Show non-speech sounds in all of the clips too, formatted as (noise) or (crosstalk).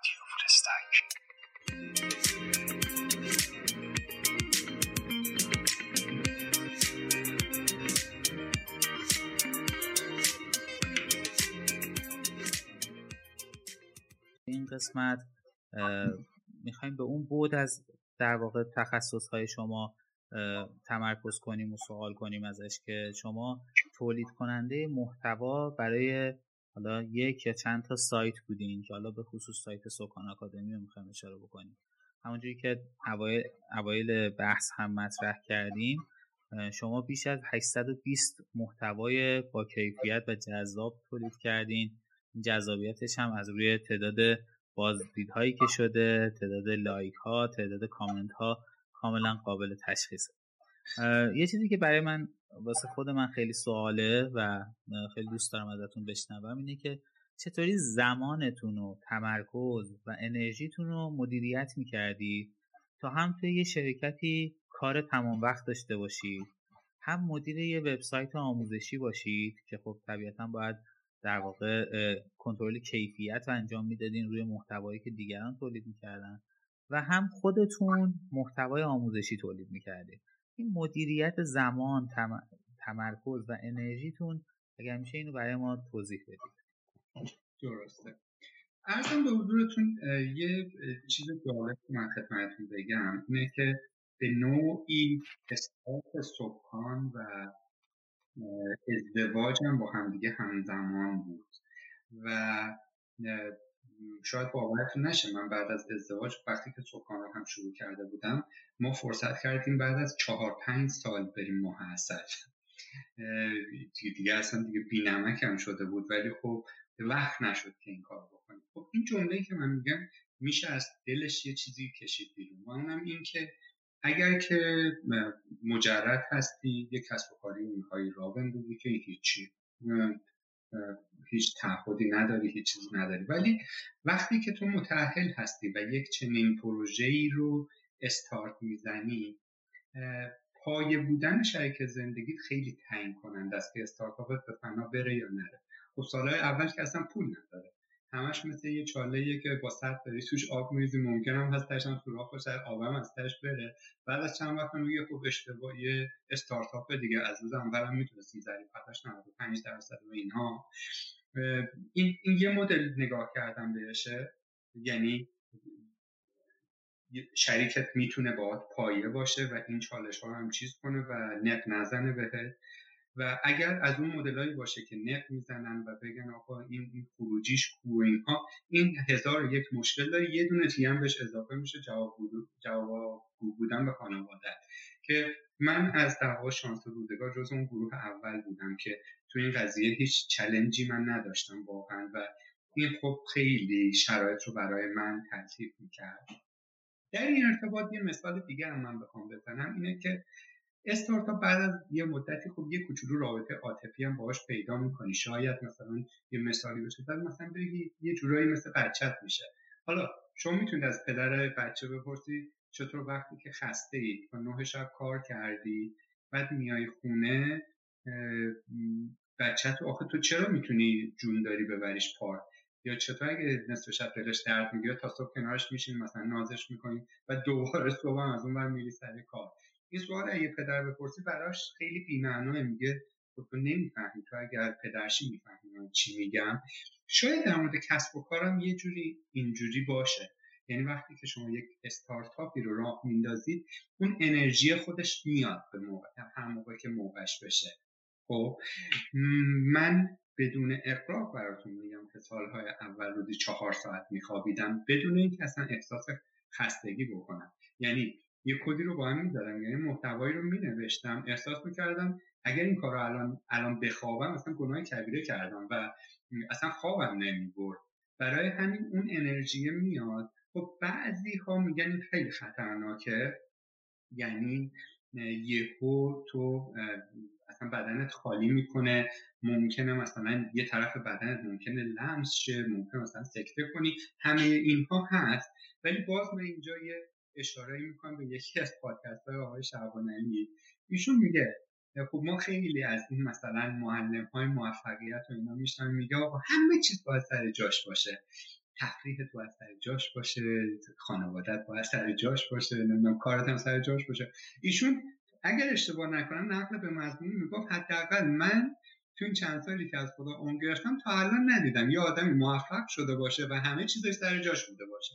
رادیو فرستک این قسمت می‌خوایم به اون بود از در واقع تخصص های شما تمرکز کنیم و سوال کنیم ازش که شما تولید کننده محتوا برای حالا یک یا چند تا سایت بودین که حالا به خصوص سایت سوکان آکادمی رو می‌خوایم اشاره بکنیم. همونجوری که اوایل بحث هم مطرح کردیم شما بیش از 820 محتوای با کیفیت و جذاب تولید کردین. جذابیتش هم از روی تعداد بازدیدهایی که شده تعداد لایک ها تعداد کامنت ها کاملا قابل تشخیصه. یه چیزی که برای من واسه خود من خیلی سواله و خیلی دوست دارم ازتون بشنوم اینه که چطوری زمانتون و تمرکز و انرژیتون رو مدیریت می‌کردید تا هم توی یه شرکتی کار تمام وقت داشته باشید هم مدیر یه وبسایت آموزشی باشید که خب طبیعتا باید در واقع کنترل کیفیت رو انجام می‌دادین روی محتوایی که دیگران تولید می‌کردن و هم خودتون محتوای آموزشی تولید می‌کردید این مدیریت زمان تمرکز و انرژیتون اگر میشه اینو برای ما توضیح بدید. درسته. ارزم به حضورتون یه چیز جالب من خدمتتون بگم اینه که به نوعی استارت سکان و ازدواجم با همدیگه همزمان بود و شاید باورتون نشه من بعد از ازدواج وقتی که سکان هم شروع کرده بودم ما فرصت کردیم بعد از چهار پنج سال بریم محصل دیگه, دیگه اصلا دیگه بینمک هم شده بود ولی خب وقت نشد که این کار بکنیم. خب این جمله که من میگم میشه از دلش یه چیزی کشید بیرون. و اونم این که اگر که مجرد هستی یه کسب و کاری می‌خوای را بندازی که هیچی. هیچ تعهدی نداری هیچ چیزی نداری. ولی وقتی که تو متأهل هستی و یک چنین پروژه ای رو استارت می‌زنی پایه بودن شریک زندگیت خیلی تعیین کننده است که استارتاپت به فنا بره یا نره. خب سالهای اول که اصلا پول نداره. همش مثل یه چاله که با سطح داری توش آب میریزی. ممکن هم هست تشم سوراخ باشه آبم از تش بره. بعد از چند وقت میگه خب اشتباه یه استارتاپ دیگه از روز اول هم می‌تونستیم ظریفتش 95 درصد و اینها این, این یه مدل نگاه کردم بهشه. یعنی شریکت می‌تونه باید پایه باشه و این چالش ها هم چیز کنه و نق نزنه بهت. و اگر از اون مدلایی باشه که نق می‌زنن و بگن آقا این این خروجیش کو اینها این هزار یک مشکل داره. یه دونه دیگه هم بهش اضافه میشه جواب جواب بودن به خانواده که من از دعوا شانس روزگار جز اون گروه اول بودم که تو این قضیه هیچ چلنجی من نداشتم واقعا و این خب خیلی شرایط رو برای من ترتیب می‌کرد. در این ارتباط یه مثال دیگه هم من بخوام بزنم اینه که استارتاپ بعد از یه مدتی خب یه کوچولو رابطه عاطفی هم باهاش پیدا می‌کنی. شاید مثلا یه مثالی بشه بعد مثلا بگی یه جورایی مثل بچت میشه. حالا شما می‌تونید از پدر بچه بپرسی چطور وقتی که خسته ای تا نه شب کار کردی بعد میای خونه بچه تو آخه تو چرا می‌تونی جون داری ببریش پارک؟ یا چطور اگه نصف شب دلش درد می‌گیره تا صبح کنارش میشین مثلا نازش می‌کنی و دوباره صبح از اون بر میری سر کار. این سوال اگه پدر بپرسی براش خیلی بی‌معناه میگه. خب تو نمی‌فهمی. تو اگر پدرشی می‌فهمی من چی میگم. شاید در مورد کسب و کارم یه جوری اینجوری باشه. یعنی وقتی که شما یک استارتاپی رو راه میندازید اون انرژی خودش میاد به موقع هم موقع که موقعش بشه. خب من بدون اقراق براتون میگم که سالهای اول روزی چهار ساعت میخوابیدم بدون اینکه اصلا احساس خستگی بکنم. یعنی یه کدی رو با هم می‌دادم یعنی محتوایی رو مینوشتم احساس می‌کردم اگر این کار رو الان الان بخوابم اصلا گناه کبیره کردم و اصلا خوابم نمی‌برد. برای همین اون انرژی میاد. خب بعضی ها میگن این خیلی خطرناکه. یعنی یهو تو اصلا بدنت خالی می‌کنه ممکنه مثلا یه طرف بدنت ممکنه لمس شه ممکنه مثلا سکته کنی. همه اینها هست. ولی باز من اینجا یه اشاره می‌کنم به یکی از پادکست های آقای شعبان علی. ایشون میگه خب ما خیلی از این مثلا معلم های موفقیت و اینا میشنم میگه آقا همه چیز باید سر جاش باشه. تفریحت باید سر جاش باشه خانوادت باید سر جاش باشه نمی‌دونم کارت هم سر جاش باشه. ایشون اگر اشتباه نکنم نقل به مضمون می‌گفت حداقل من تو این چند سالی که از خدا اون گرفتم تا الان ندیدم یه آدمی موفق شده باشه و همه چیزش سر جاش بوده باشه.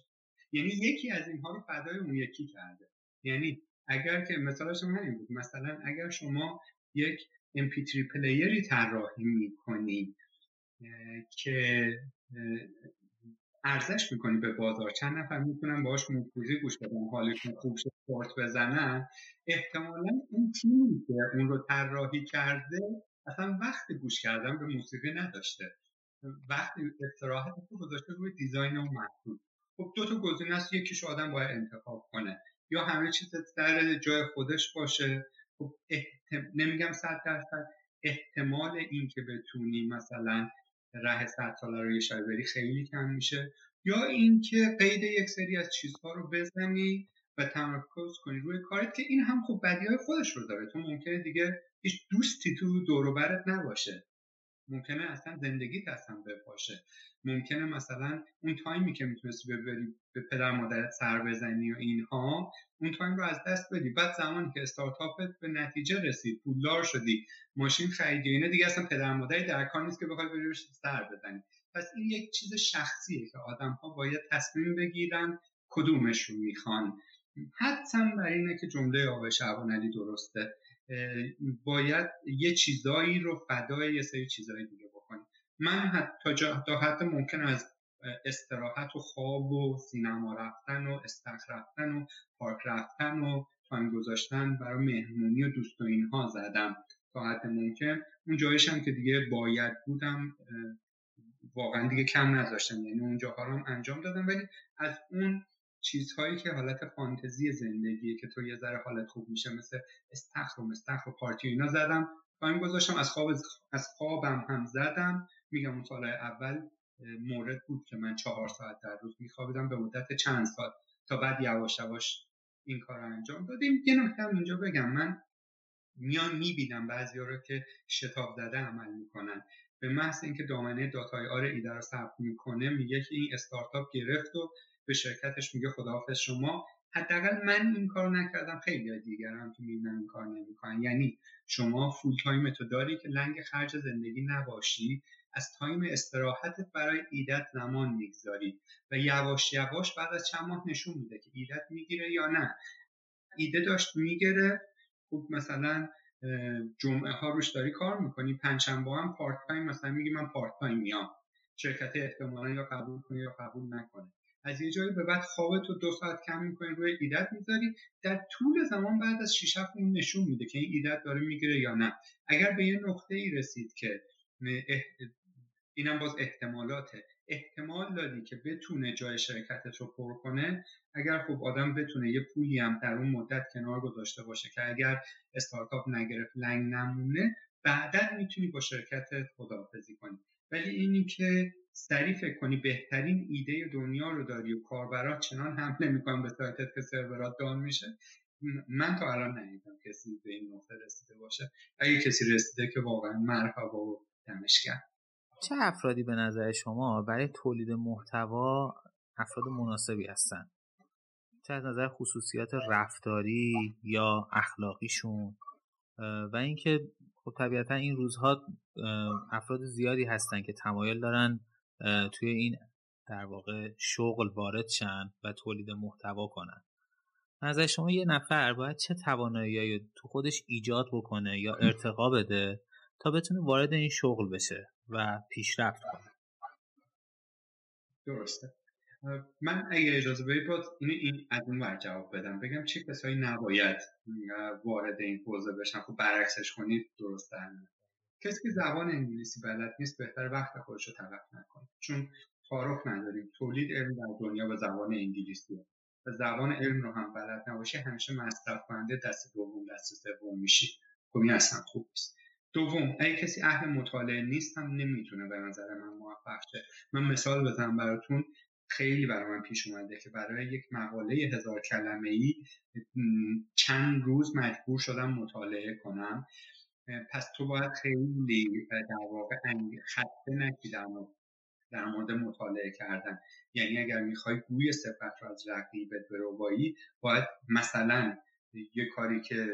یعنی یکی از اینها رو فدای اون یکی کرده. یعنی اگر که مثالش همین بود مثلا اگر شما یک MP3 پلیری طراحی می‌کنید که ارزش می‌کنی به بازار چند نفر می‌تونن باهاش موسیقی گوش بدن حالشون خوب شد پورت بزنن احتمالا اون تیمی که اون رو طراحی کرده اصلا وقت گوش کردن به موسیقی نداشته. وقتی استراحت رو گذاشته روی دیزاین و محصول خب دو تا گزینه است. یکیش آدم باید انتخاب کنه. یا همه چیز در جای خودش باشه. خب نمیگم صد درصد. احتمال اینکه بتونی مثلا ره صد ساله رو یه بری خیلی کم میشه. یا اینکه قید یک سری از چیزها رو بزنی و تمرکز کنی روی کارت که این هم خب بدی های خودش رو داره. تو ممکنه دیگه هیچ دوستی تو دوروبرت نباشه. ممکنه اصلا زندگیت اصلا بپاشه. ممکنه مثلا اون تایمی که می‌تونستی ببری به پدر مادرت سر بزنی و اینها اون تایم رو از دست بدی. بعد زمانی که استارتاپت به نتیجه رسید پولدار شدی ماشین خریدی اینا دیگه اصلا پدر مادری در کار نیست که بخوای بری سر بزنی. پس این یک چیز شخصیه که آدم ها باید تصمیم بگیرن کدومش رو می‌خوان. حدسم بر اینه که جمله آقای شعبان علی درسته. باید یه چیزایی رو فدای یه سری چیزایی دیگه بکنیم من حتی تا حد ممکن از استراحت و خواب و سینما رفتن و استخر رفتن و پارک رفتن و time گذاشتن برای مهمونی و دوست و اینها زدم. تا حد ممکن. اون جایش هم که دیگه باید بودم واقعا دیگه کم نذاشتم. یعنی اون جاها رو هم انجام دادم. ولی از اون چیزهایی که حالت فانتزی زندگیه که تو یه ذره حالت خوب میشه مثل استخر و مستخر و پارتی اینا زدم. time گذاشتم از خواب از خوابم هم زدم. میگم اون اول مورد بود که من چهار ساعت در روز میخوابیدم. به مدت چند سال تا بعد یواش یواش این کار رو انجام دادیم. یه نکته اینجا بگم. من میان می‌بینم بعضی رو که شتاب زده عمل می‌کنن. به محض اینکه دامنه داتای آر ایده رو ثبت می‌کنه میگه که این استارتاپ گرفت و به شرکتش میگه خداحافظ شما. حداقل من این کارو نکردم. خیلی دیگران که می‌بینن این کار نمی‌کنن. یعنی شما full time تو داری که لنگ خرج زندگی نباشی. از time استراحتت برای ایدت زمان می‌گذاری. و یواش یواش بعد از چند ماه نشون میده که ایدت می‌گیره یا نه. ایده داشت می‌گیره. خوب مثلا جمعه ها روش داری کار می‌کنی. پنجشنبه هم part time مثلا میگی من part time میام. شرکت احتمالا یا قبول کنه یا قبول نکنه از یه جایی به بعد خوابت رو دو ساعت کم می‌کنی روی ایدت می‌ذاری. در طول زمان بعد از 6 هفته نشون میده که این ایدت داره می‌گیره یا نه. اگر به یه نقطه ای رسید که اینم باز احتمالاته. احتمال دادی که بتونه جای شرکتت رو پر کنه اگر خب آدم بتونه یه پولی هم در اون مدت کنار گذاشته باشه که اگر استارتاپ نگرفت لنگ نمونه بعدا می‌تونی با شرکتت خداحافظی کنی. ولی اینی که سریع فکر کنی بهترین ایده دنیا رو داری و کاربرات چنان حمله می‌کنن به سایتت که سرورات دان میشه من تا الان ندیدم کسی به این نقطه رسیده باشه. اگه کسی رسیده که واقعا مرحبا و دمش کرد چه افرادی به نظر شما برای تولید محتوا افراد مناسبی هستن؟ چه از نظر خصوصیات رفتاری یا اخلاقیشون؟ و اینکه خب طبیعتا این روزها افراد زیادی هستن که تمایل دارن توی این در واقع شغل وارد شن و تولید محتوا کنن. نظر شما یه نفر باید چه توانایی تو خودش ایجاد بکنه یا ارتقا بده تا بتونه وارد این شغل بشه و پیشرفت کنه؟ درسته. من اگه اجازه بدید باز این, این از اون ور جواب بدم. بگم چه کسایی نباید وارد این حوزه بشن. خب برعکسش کنید درست کسی که زبان انگلیسی بلد نیست بهتر وقت خودش رو تلف نکنه. چون تعارف نداریم. تولید علم در دنیا به زبان انگلیسیه و زبان علم رو هم بلد نباشه همیشه مصرف کننده دست دوم دست سوم میشی. خب این اصلا خوب نیست. دوم اگه کسی اهل مطالعه نیست هم نمی‌تونه به نظر من موفق شه. من مثال بزنم براتون. خیلی برای من پیش اومده که برای یک مقاله هزار کلمه ای چند روز مجبور شدم مطالعه کنم. پس تو باید خیلی در واقع خسته نشی در, مورد مطالعه کردن. یعنی اگر می‌خوای گوی صفت رو از رقیبت به روایی باید مثلا یه کاری که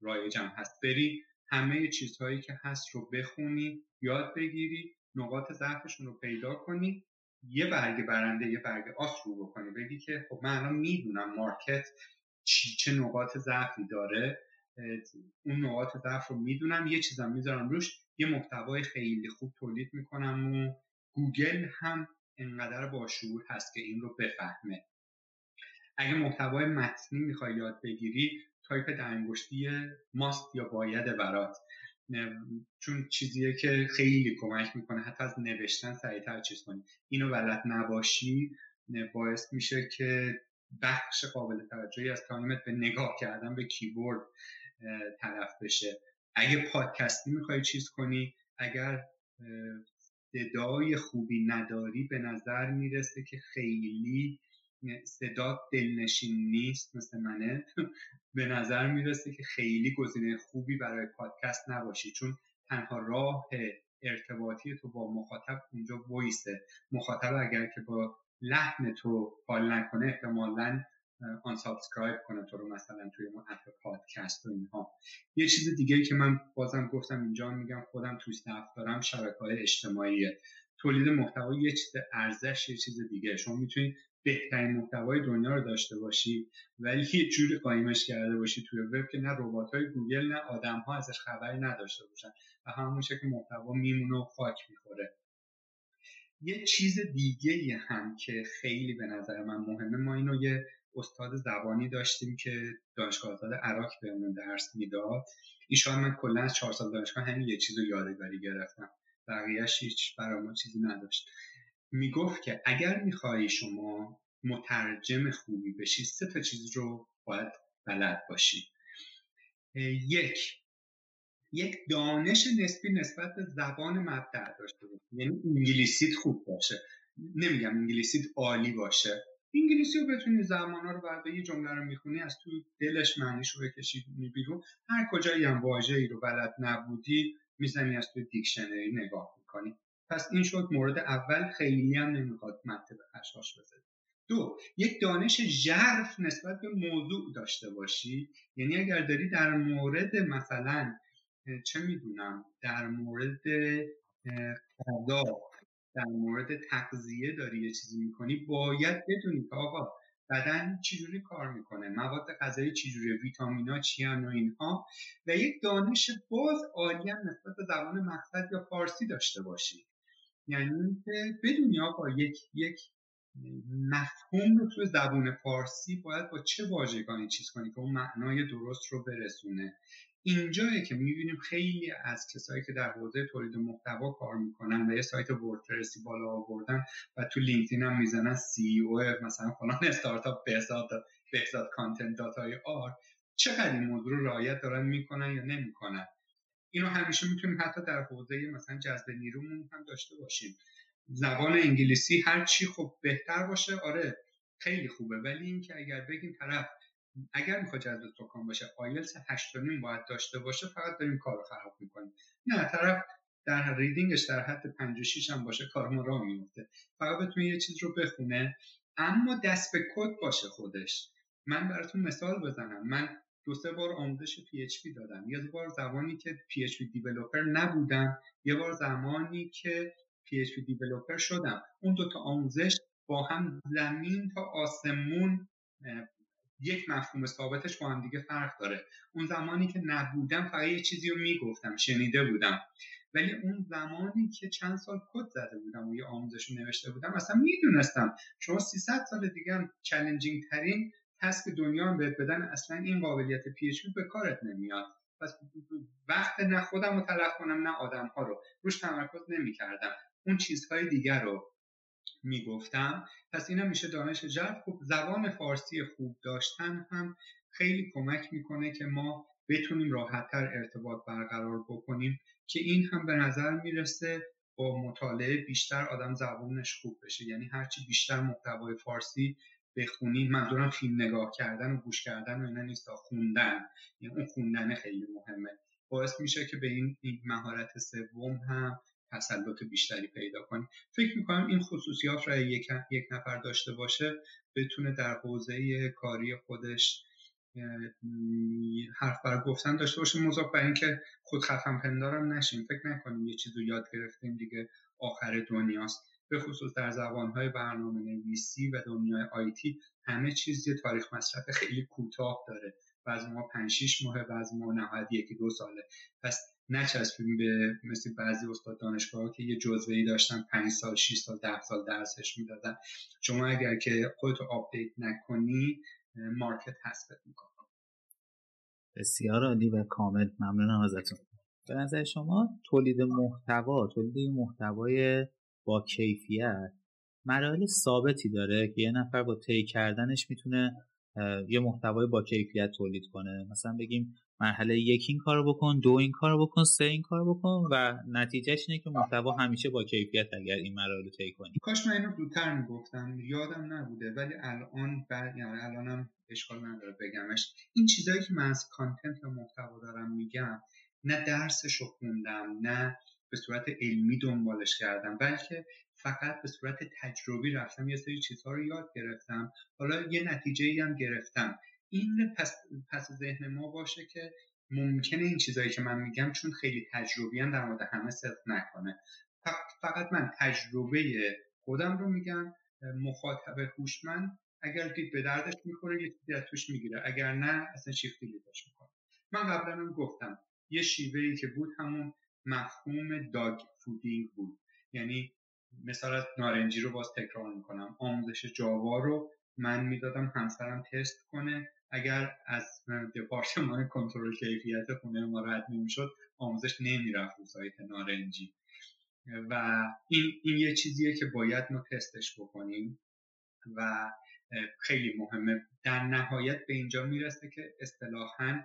رایجم هست بری همه چیزهایی که هست رو بخونی یاد بگیری نقاط ضعفشون رو پیدا کنی یه برگ برنده یه برگ آس رو بکنی بگی که خب من الان می‌دونم مارکت چی چه نقاط ضعفی داره. اون نقاط ضعف رو می‌دونم یه چیزم می‌ذارم روش یه محتوای خیلی خوب تولید می‌کنم و گوگل هم انقدر باشعور هست که این رو بفهمه. اگه محتوای متنی می‌خوای یاد بگیری تایپ ده انگشتی must ه یا باید برات. چون چیزیه که خیلی کمک می‌کنه حتی از نوشتن سریعتر چیز کنی. اینو بلد نباشی باعث میشه که بخش قابل توجهی از تایمت به نگاه کردن به کیبورد تلف بشه. اگه پادکستی می‌خوای چیز کنی اگر صدای خوبی نداری به نظر می‌رسه که خیلی صدا دلنشین نیست مثل منه. (laughs) به نظر می‌رسه که خیلی گزینه خوبی برای پادکست نباشی چون تنها راه ارتباطی تو با مخاطب اونجا ویسه مخاطب اگر که با لحن تو حال نکنه احتمالا unsubscribe کنه تو رو مثلا توی اون app پادکست و اینها. یه چیز دیگه که من بازم گفتم اینجا میگم خودم توی صف دارم شبکه های اجتماعیه. تولید محتوا یه چیز ارزش یه چیز دیگه. شما می‌تونید بهترین محتوای دنیا رو داشته باشی. ولی یه جوری قایمش کرده باشی توی وب که نه ربات های گوگل نه آدم ها ازش خبری نداشته باشن و همون که محتوا میمونه و خاک می‌خوره. یه چیز دیگه هم که خیلی به نظر من مهمه ما اینو یه استاد زبانی داشتیم که دانشگاه آزاد عراق بهمون درس می‌داد. این شاید من کلا از چهار سال دانشگاه همین یه چیز رو یادگاری گرفتم. بقیهش هیچ برای ما چیزی نداشت. می‌گفت که اگر میخوایی شما مترجم خوبی بشی سه تا چیز رو باید بلد باشی. یک. یک دانش نسبی نسبت به زبان مبدع داشته باشی یعنی انگلیسیت خوب باشه. نمیگم انگلیسیت عالی باشه. انگلیسی رو بتونی زمان ها رو بعد یه جمله رو می‌خونی از تو دلش معنیش رو بکشی بیرون هر کجایی هم ای رو بلد نبودی می‌زنی از تو دیکشنری نگاه می‌کنی. پس این شد مورد اول خیلی هم نمی‌خواد متن به خشاش بزنی دو یک دانش ژرف نسبت به موضوع داشته باشی. یعنی اگر داری در مورد مثلا چه می‌دونم در مورد قضا در مورد تغذیه داری یه چیزی می‌کنی باید بدونی که آقا بدن چجوری کار می‌کنه مواد غذایی چجوری ویتامینا چی و اینها. و یک دانش باز عالی هم نسبت به زبان مقصد یا فارسی داشته باشی. یعنی که بدونی آقا یک یک مفهوم رو توی زبان فارسی باید با چه واژگانی چیز کنی که اون معنای درست رو برسونه. اینجایی که می‌بینیم خیلی از کسایی که در حوزه تولید محتوا کار می‌کنن و یه سایت وردپرسی بالا آوردن و تو لینکدین هم می‌زنن CEO مثلا فلان استارتاپ بهزاد بهزاد content dot ir چقدر این موضوع رو رعایت دارن می‌کنن یا نمی‌کنن؟ اینو همیشه می‌تونیم حتی در حوزه مثلا جذب نیرومون هم داشته باشیم. زبان انگلیسی هر چی خب بهتر باشه آره خیلی خوبه. ولی اینکه اگر بگیم طرف اگر می‌خواد جذب سکان باشه آیلتس 8 باید داشته باشه فقط داریم کار رو خراب می‌کنیم. نه طرف در ریدینگش در حد 5 و 6 هم باشه کار ما راه میفته فقط بتونه یه چیز رو بخونه اما دست به کد باشه خودش. من براتون مثال بزنم. من دو سه بار آموزش PHP دادم یه بار زمانی که PHP دیولپر نبودم یه بار زمانی که PHP developer شدم اون دوتا آموزش با هم زمین تا آسمون یک مفهوم ثابتش با هم دیگه فرق داره. اون زمانی که نبودم فقط یه چیزی رو می‌گفتم شنیده بودم. ولی اون زمانی که چند سال کد زده بودم و یه آموزش رو نوشته بودم اصلا می‌دونستم. شما 300 سال دیگه هم challenging ترین task دنیا هم بهت بدن اصلا این قابلیت PHP به کارت نمیاد. پس وقت نه خودم رو تلف کنم نه آدم ها رو. روش تمرکز نمی‌کردم. اون چیزهای دیگر رو می‌گفتم. پس اینم میشه دانش جرف خوب زبان فارسی خوب داشتن هم خیلی کمک می‌کنه که ما بتونیم راحتتر ارتباط برقرار بکنیم که این هم به نظر می‌رسه با مطالعه بیشتر آدم زبانش خوب بشه. یعنی هرچی بیشتر محتوای فارسی بخونیم منظورم فیلم نگاه کردن و گوش کردن و اینا نیست خوندن. یعنی اون خوندن خیلی مهمه. باعث میشه که به این مهارت سوم هم تسلط بیشتری پیدا کنیم فکر می‌کنم این خصوصیات را یک, نفر داشته باشه بتونه در حوزه کاری خودش حرف بر گفتن داشته باشه. مضاف بر اینکه خود خفن پندارم نشیم فکر نکنیم یه چیز رو یاد گرفتیم دیگه آخر دنیاست. به خصوص در زبانهای برنامه نویسی و دنیای آیتی همه چیز یه تاریخ مصرف خیلی کوتاه داره. بعضیا 5 6 ماه بعضیا نهایت یکی دو ساله. پس نچسبیم به مثل بعضی استاد دانشگاه که یه جزوه‌ای داشتن 5 سال 6 سال 10 سال درسش می‌دادن. شما اگر که خودتو update نکنی market حذفت می‌کنه بسیار عالی و کامل. ممنونم ازتون. به نظر شما تولید محتوا تولید محتوای با کیفیت مراحل ثابتی داره که یه نفر با طی کردنش می‌تونه یه محتوای با کیفیت تولید کنه. مثلا بگیم مرحله یک این کارو بکن دو این کارو بکن سه این کارو بکن و نتیجهش اینه که محتوا همیشه با کیفیت اگر این مراحل رو طی کنی. کاش من اینو زودتر می‌گفتم. یادم نبوده ولی الان بعد یعنی الانم اشکال نداره بگمش. این چیزایی که من از کانتنت و محتوا دارم میگم نه درسش رو خوندم نه به صورت علمی دنبالش کردم بلکه فقط به صورت تجربی رفتم. یه سری چیزها رو یاد گرفتم. حالا یه نتیجه ای هم گرفتم. این پس, پس ذهن ما باشه که ممکنه این چیزهایی که من میگم چون خیلی تجربی هم در مورد همه صدق نکنه. فقط من تجربه خودم رو میگم. مخاطب هوشمند اگر دید به دردش می‌خوره یه چیزی توش می‌گیره. اگر نه اصلا شیفتی لیدش می‌کنه. من قبلا هم گفتم یه شیوه ای که بود همون مفهوم داگ فودینگ بود. یعنی مثال از نارنجی رو باز تکرار می‌کنم. آموزش جاوا رو من می‌دادم همسرم تست کنه. اگر از دپارتمان کنترل کیفیت خونه ما رد نمی‌شد آموزش نمی‌رفت رو سایت نارنجی. و این, این یه چیزیه که باید ما تستش بکنیم و خیلی مهمه. در نهایت به اینجا می‌رسه که اصطلاحا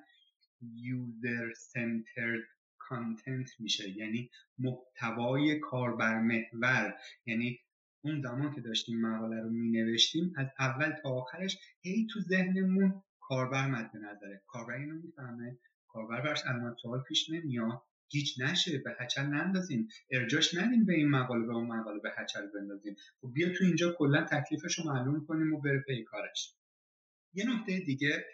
user centered content میشه. یعنی محتوای کاربر محور یعنی اون زمان که داشتیم مقاله رو می نوشتیم از اول تا آخرش هی تو ذهنمون کاربر مد نظره. کاربر اینو می‌فهمه. کاربر برش علامت سوال پیش نمیاد. گیج نشه. به هچل نندازیم. ارجاعش ندیم به این مقاله به اون مقاله به هچل بندازیم. خب بیا تو اینجا کلا تکلیفش رو معلوم کنیم و بره پی کارش. یه نکته دیگه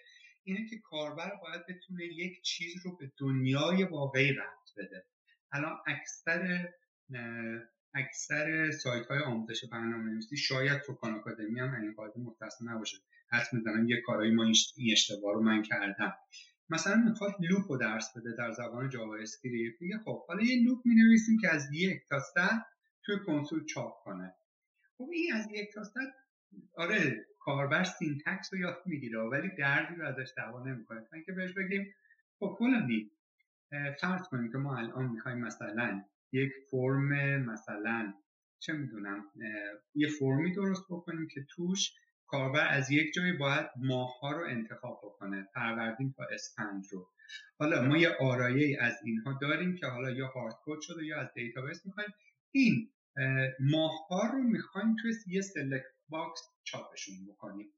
اینه که کاربر باید بتونه یک چیز رو به دنیای واقعی ربط بده. الان اکثر اکثر سایت های آموزش برنامه نویسی شاید سکان آکادمی هم این قاعده مختص نباشه. حدس می‌زنم یه کارایی ما این اشتباه رو من کردم. مثلا می‌خواد loop رو درس بده در زبان JavaScript. میگه خب حالا یه loop می‌نویسیم که از یک تا صد توی کنسول چاپ کنه. خب این از یک تا صد آره کاربر syntax رو یاد می‌گیره ولی دردی رو ازش دوا نمی‌کنه. تا اینکه بهش بگیم خب فلانی فرض کنیم که ما الان می‌خوایم مثلا یک فرم مثلا چه می‌دونم یه فرمی درست بکنیم که توش کاربر از یک جایی باید ماه ها رو انتخاب بکنه فروردین تا اسفند رو. حالا ما یه آرایه از اینها داریم که حالا یا hard code شده یا از database می‌خوایم. این ماه ها رو می‌خوایم توی یه select box چاپشون بکنیم.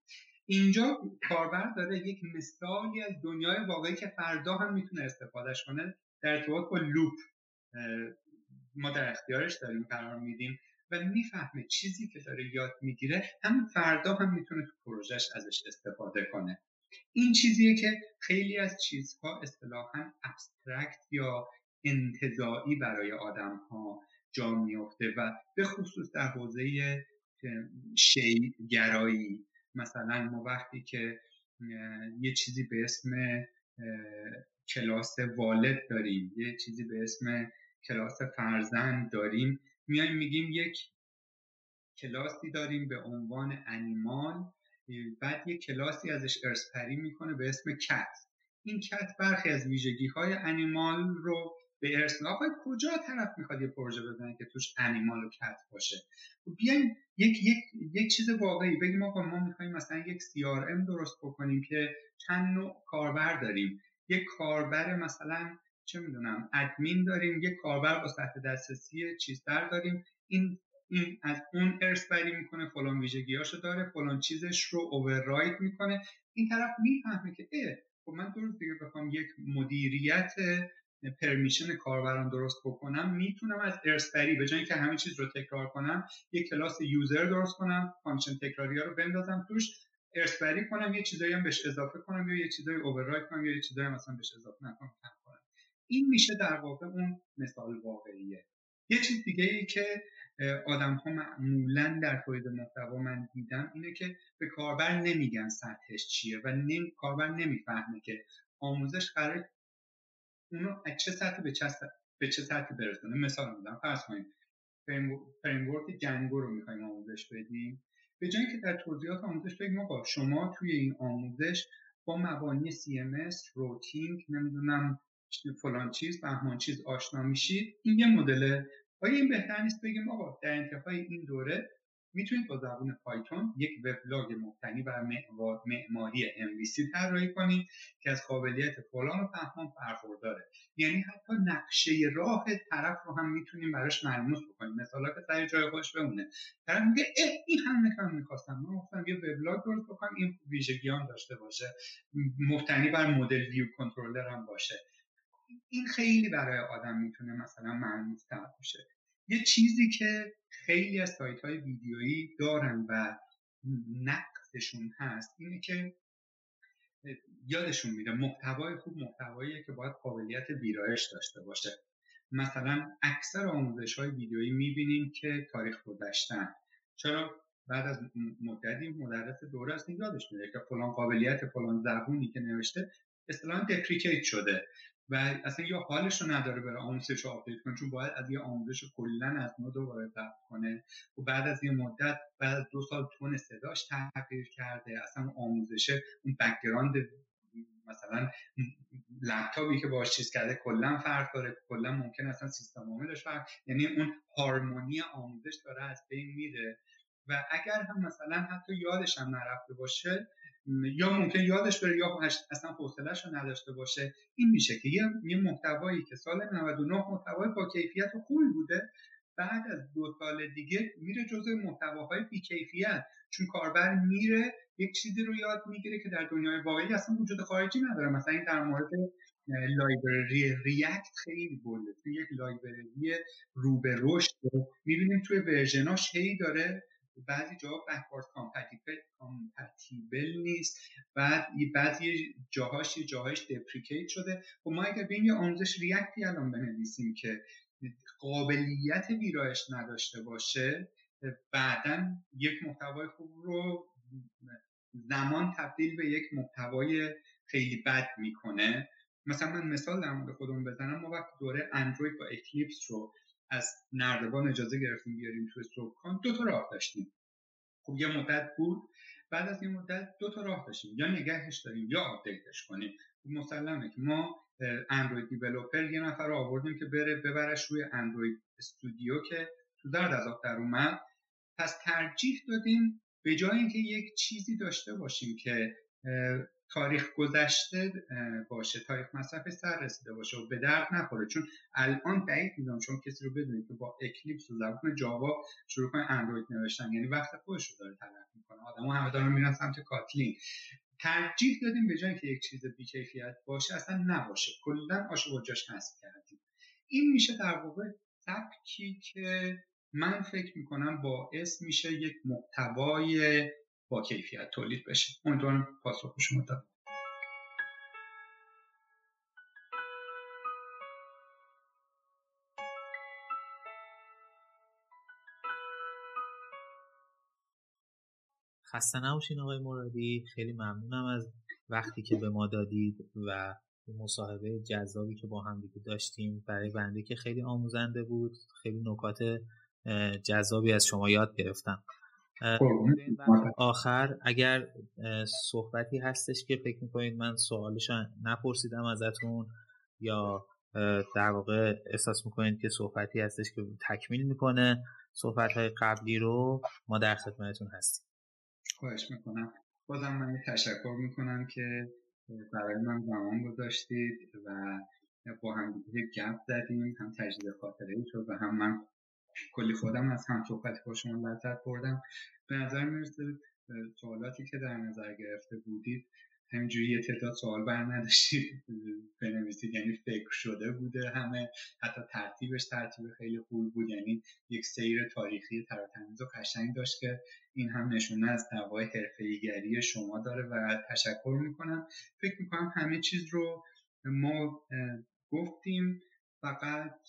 اینجا کاربر داره یک مثالی از دنیای واقعی که فردا هم می‌تونه استفادهش کنه در ارتباط با loop. ما در اختیارش داریم قرار میدیم. و می‌فهمه چیزی که داره یاد می‌گیره هم فردا هم می‌تونه تو پروژهش ازش استفاده کنه. این چیزیه که خیلی از چیزها اصطلاحا abstract یا انتظاعی برای آدم ها جا میفته و به خصوص در حوزه گرایی. مثلا ما وقتی که یه چیزی به اسم کلاس والد داریم یه چیزی به اسم کلاس فرزند داریم میایم میگیم یک کلاسی داریم به عنوان انیمال بعد یک کلاسی ازش ارسپری می‌کنه به اسم کت. این کت برخی از ویژگی های انیمال رو به ارث آقای کجا طرف می‌خواد یه پروژه بزنه که توش انیمال و کت باشه؟ خب بیایم یک یک یک چیز واقعی بگیم آقا ما می‌خوایم مثلا یک CRM درست بکنیم که چند نوع کاربر داریم. یک کاربر مثلا چه می‌دونم ادمین داریم یک کاربر با سطح دسترسی چیزتر داریم. این این از اون ارث بری می‌کنه فلان ویژگیاشو داره فلان چیزش رو اووررایت می‌کنه. این طرف می‌فهمه که اه خب من درست دیگه بخوام یک مدیریت permission کاربران درست بکنم می‌تونم از ارث‌بری به جای که همه چیز رو تکرار کنم یک کلاس user درست کنم function تکراری ها رو بندازم توش ارث‌بری کنم یه چیزایی هم بهش اضافه کنم یا یه چیزایی override کنم یا یه چیزایی مثلا بهش اضافه نکنم کنم. این میشه در واقع اون مثال واقعیه. یه چیز دیگه ای که آدم ها معمولا در تولید محتوا من دیدم اینه که به کاربر نمیگن سطحش چیه و نمی... کاربر نمی‌فهمه که آموزش قراره اونو از چه سطحی به چه سطحی, به چه سطحی برسونه؟ مثال میدم فرض کنید framework Django رو می‌خوایم آموزش بدیم. به جایی که در توضیحات آموزش بگیم آقا شما توی این آموزش با مبانی CMS routing نمی‌دونم فلان چیز بهمان چیز آشنا میشید. این یه مدل. آیا این بهتر نیست بگیم آقا در انتهای این دوره می‌تونید با زبان Python یک وبلاگ مبتنی بر معماری MVC طراحی کنید که از قابلیت فلان و فهمان برخورداره. یعنی حتی نقشه راه طرف رو هم می‌تونیم براش ملموس بکنیم. مثلا که سر جای خودش بمونه. طرف میگه اه این همه که می‌خواستم. من گفتم یه وبلاگ درست بکنم این ویژگی هم داشته باشه. مبتنی بر مدل ویو کنترلر هم باشه. این خیلی برای آدم می‌تونه مثلا ملموس باشه. یه چیزی که خیلی از سایت های ویدیویی دارن و نقصشون هست اینه که یادشون میره محتوای خوب محتواییه که باید قابلیت ویرایش داشته باشه. مثلا اکثر آموزش های ویدیویی می‌بینیم که تاریخ گذشتن. چرا؟ بعد از مدتی مدرس دوره است یادش میره که فلان قابلیت فلان زبونی که نوشته اصطلاحا deprecate شده. و اصلا یا حالش رو نداره برای آموزش رو update کنه چون باید از یه آموزش کلا از نو دوباره ضبط کنه و بعد از یه مدت بعد از دو سال تن صداش تغییر کرده اصلا آموزش اون background مثلا لپتاپی که باش چیز کرده کلا فرق داره کلا ممکن اصلا سیستم عاملش فرق یعنی اون هارمونی آموزش داره از بین میره. و اگر هم مثلا حتی یادش هم نرفته باشه یا ممکن یادش بره یا اصلا حوصلهش رو نداشته باشه. این میشه که یه محتوایی که سال 99 محتوای با کیفیت خوبی بوده بعد از دو سال دیگه میره جزء محتواهای بی کیفیت. چون کاربر میره یک چیزی رو یاد می‌گیره که در دنیای واقعی اصلا وجود خارجی نداره. مثلا این در مورد library React خیلی بوده. توی یک library رو به رشد می‌بینیم توی version اش هی داره بعضی جا backward compatible نیست. بعد بعضی جاهاش جاهاش deprecate شده. و ما اگر به یه آموزش React ی الان بنویسیم که قابلیت ویرایش نداشته باشه بعدا یک محتوای خوب رو زمان تبدیل به یک محتوای خیلی بد می‌کنه. مثلا من مثال در مورد خودمون بزنم. ما وقتی دوره اندروید با Eclipse رو از نردبان اجازه گرفتیم بیاریم توی سکان دو تا راه داشتیم. خب یه مدت بود بعد از این مدت دو تا راه داشتیم. یا نگهش داریم یا update ش کنیم. خب مسلمه که ما اندروید دیولوپر یه نفر رو آوردیم که بره ببرش روی اندروید استودیو که تو درد از آب در اومد. پس ترجیح دادیم به جای اینکه یک چیزی داشته باشیم که تاریخ گذشته باشه. تاریخ مصرف سر رسیده باشه. و به درد نخوره. چون الان بعید می‌دونم چون کسی رو بدونید که با اکلیپس و زبان جاوا شروع کنه اندروید نوشتن. یعنی وقت خودش رو داره تلف می‌کنه. آدم‌ها همه دارن میرن سمت کاتلین. ترجیح دادیم به جای که یک چیز بیکیفیت باشه اصلا نباشه. کلا آشو جاش حذف کردیم. این میشه در واقع سبکی که من فکر می‌کنم باعث میشه یک محتوای با کیفیت تولید بشه. امیدوارم پاسخ شما داد. خسته نباشین آقای مرادی. خیلی ممنونم از وقتی که به ما دادید و مصاحبه جذابی که با هم دیگه داشتیم. برای بنده که خیلی آموزنده بود. خیلی نکات جذابی از شما یاد گرفتم. آخر اگر صحبتی هستش که فکر می‌کنید من سوالش نپرسیدم ازتون یا در واقع احساس می‌کنید که صحبتی هستش که تکمیل می‌کنه صحبت های قبلی رو ما در خدمتتون هستیم. خواهش می‌کنم. بازم من تشکر می‌کنم که برای من زمان گذاشتید و با هم دیگه گپ زدیم هم تجدید خاطره شد و هم من کلی خودم از هم صحبت با شما لذت بردم به نظر می‌رسه سوالاتی که در نظر گرفته بودید همینجوری یه تعداد سوال بر نداشتید. (laughs) بنویسید یعنی فکر شده بوده همه حتی ترتیبش ترتیب خیلی خوب بود. یعنی یک سیر تاریخی تراتمیز و قشنگ داشت که این هم نشونه از نوای حرفه‌ایگری شما داره و تشکر می‌کنم. فکر می‌کنم همه چیز رو ما گفتیم. فقط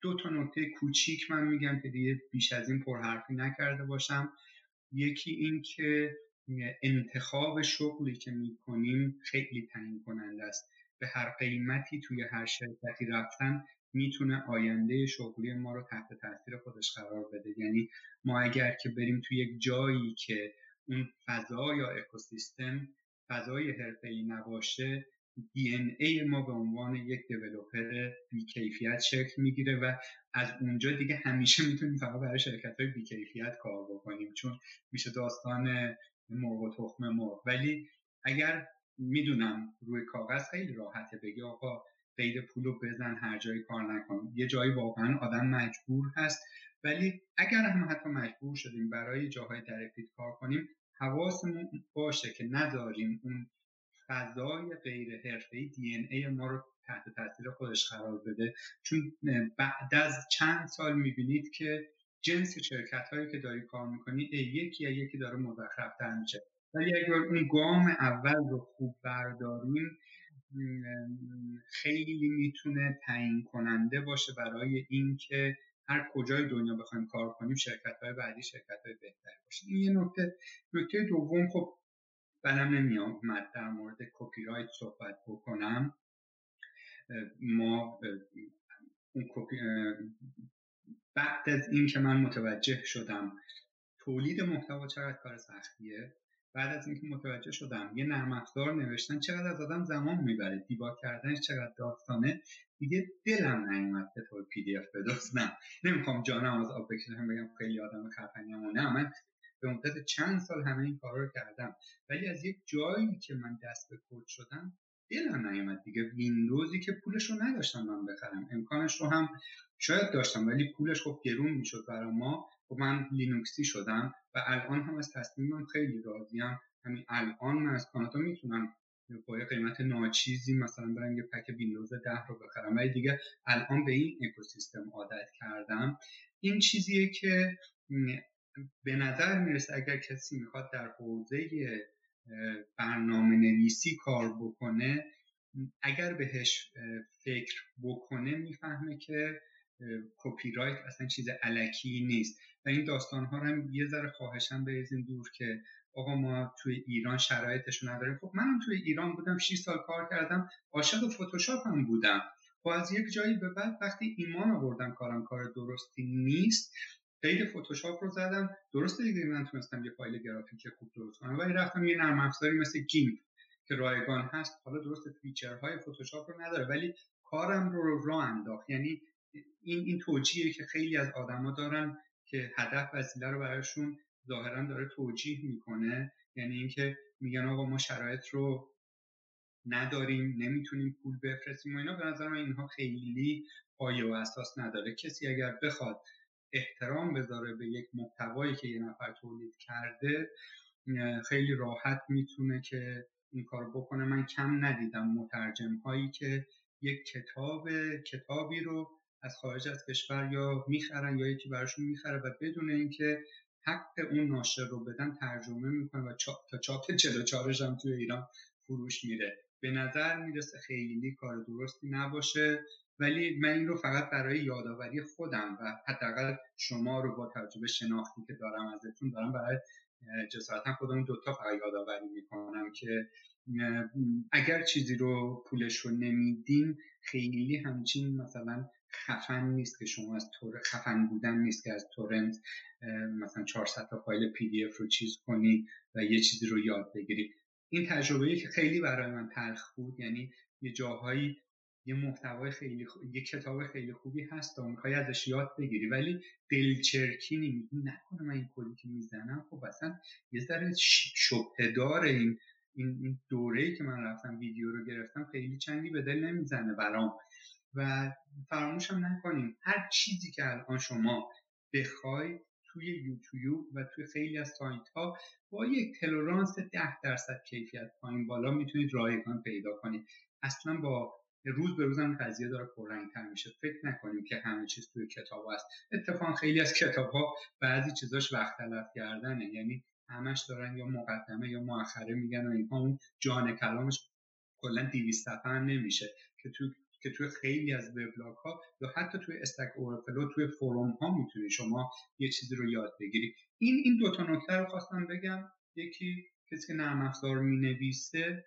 دو تا نکته کوچیک من میگم که دیگه بیش از این پرحرفی نکرده باشم. یکی این که انتخاب شغلی که می‌کنیم خیلی تعیین کننده است. به هر قیمتی توی هر شرکتی رفتن می‌تونه آینده شغلی ما رو تحت تاثیر خودش قرار بده. یعنی ما اگر که بریم توی یک جایی که اون فضا یا اکوسیستم فضای حرفه‌ای نباشه دی ای ما به عنوان یک دیولوپر بیکیفیت شکل می‌گیره و از اونجا دیگه همیشه می‌تونیم فقط برای شرکت های بیکیفیت کار بکنیم چون میشه داستان مرغ و تخم مرغ. ولی اگر می‌دونم روی کاغذ خیلی راحته بگی آقا قید پول رو بزن هر جایی کار نکن. یه جایی واقعا آدم مجبور هست. ولی اگر هم حتی مجبور شدیم برای جاهای درکتیت کار کنیم حواسمون باشه که نداریم اون فضای غیر حرفه‌ای دی ان ای ما رو تحت تاثیر خودش قرار بده. چون بعد از چند سال می‌بینید که جنس شرکت هایی که داری کار می‌کنی یکی یا یکی داره مزخرفتر میشه. ولی اگر اون گام اول رو خوب برداریم خیلی می‌تونه تعیین کننده باشه برای اینکه هر کجای دنیا بخوایم کار کنیم شرکت های بعدی شرکت های بهتری باشه. این یه نکته. نکته دوم خب برم نمیامد در مورد کپی رایت صحبت بکنم. ما اون کپی بعد از این که من متوجه شدم تولید محتوا چقدر کار سختیه بعد از اینکه متوجه شدم یه نرم افزار نوشتن چقدر از آدم زمان می‌بره debug کردنش چقدر داستانه دیگه دلم نیومد به طور PDF بدزدم. نمی‌خوام جانماز آب بکشم بگم خیلی آدم خفنی نه من به مدت چند سال همه این کارا رو کردم. ولی از یک جایی که من دست به کد شدم دلم نیومد دیگه. ویندوزی که پولش رو نداشتم من بخرم. امکانش رو هم شاید داشتم ولی پولش خب گرون می‌شد برای ما. خب من لینوکسی شدم و الان هم از تصمیمم خیلی راضیم همین الان من از کانادا می‌تونم با یه قیمت ناچیزی مثلا برم یه پک ویندوز ده رو بخرم. ولی دیگه الان به این اکوسیستم عادت کردم. این چیزیه که به نظر می‌رسه اگر کسی می‌خواد در حوزه برنامه نویسی کار بکنه اگر بهش فکر بکنه می‌فهمه که کپی رایت اصلا چیز الکی نیست. و این داستان ها هم یه ذره خواهشاً بریزیم دور که آقا ما توی ایران شرایطش نداریم. خب منم توی ایران بودم 6 سال کار کردم عاشق فتوشاپ هم بودم. و از یک جایی به بعد وقتی ایمان آوردم کارم کار درستی نیست قید فتوشاپ رو زدم. درسته دیگه من تونستم یه فایل گرافیک خوب درست کنم ولی رفتم یه نرم افزاری مثل گیمپ که رایگان هست. حالا درست فیچرهای فتوشاپ رو نداره ولی کارم رو راه انداخت. یعنی این این توجیهی که خیلی از آدما دارن که هدف وسیله رو براشون ظاهرا داره توجیه می‌کنه. یعنی اینکه میگن آقا ما شرایط رو نداریم نمی‌تونیم پول بفرستیم و اینا به نظر من اینها خیلی پایه و اساس نداره. کسی اگر بخواد احترام بذاره به یک محتوایی که یه نفر تولید کرده خیلی راحت می‌تونه که این کار بکنه. من کم ندیدم مترجم هایی که یک کتاب کتابی رو از خارج از کشور یا می‌خرن یا یکی براشون می‌خره و بدون اینکه حق اون ناشر رو بدن ترجمه می‌کنه و تا چاپ 44 هم توی ایران فروش میره. به نظر می‌رسه خیلی کار درستی نباشه. ولی من این رو فقط برای یادآوری خودم و حداقل شما رو با تجربه شناختی که دارم ازتون دارم برای جسارتا خودمون دوتا فقط یادآوری می‌کنم که اگر چیزی رو پولش رو نمیدین خیلی همچین مثلا خفن نیست که شما از تور خفن بودن نیست که از تورنت مثلا 400 تا فایل پی دی اف رو چیز کنی و یه چیزی رو یاد بگیری. این تجربه که خیلی برای من تلخ بود یعنی یه جاهایی یه محتوای خیلی یه کتاب خیلی خوبی هست و می‌خوای ازش یاد بگیری. ولی دلچرکینی میگی نکنه من این کلی که می‌زنم. خب اصلا یه ذره شبه دار این این دوره که من رفتم ویدیو رو گرفتم خیلی چندی به دل نمی‌زنه برام. و فراموش هم نکنیم هر چیزی که الان شما بخوای توی یوتیوب و توی خیلی از سایت ها با یک تلورانس ده درصد کیفیت پایین بالا می‌تونید رایگان پیدا کنید اصلا با روز به روزم قضیه داره پررنگتر میشه. فکر نکنیم که همه چیز توی کتاب هست. اتفاقا خیلی از کتاب ها بعضی چیزاش وقت تلف کردنه. یعنی همش دارن یا مقدمه یا مؤخره میگن و اینها. اون جان کلامش کلا 200 صفحه نمیشه. که تو که توی خیلی از وبلاگ ها یا حتی توی استک اورفلو توی فروم ها می‌تونی شما یه چیزی رو یاد بگیری. این این دو تا نکته رو خواستم بگم. یکی کسی که نرم افزار می‌نویسه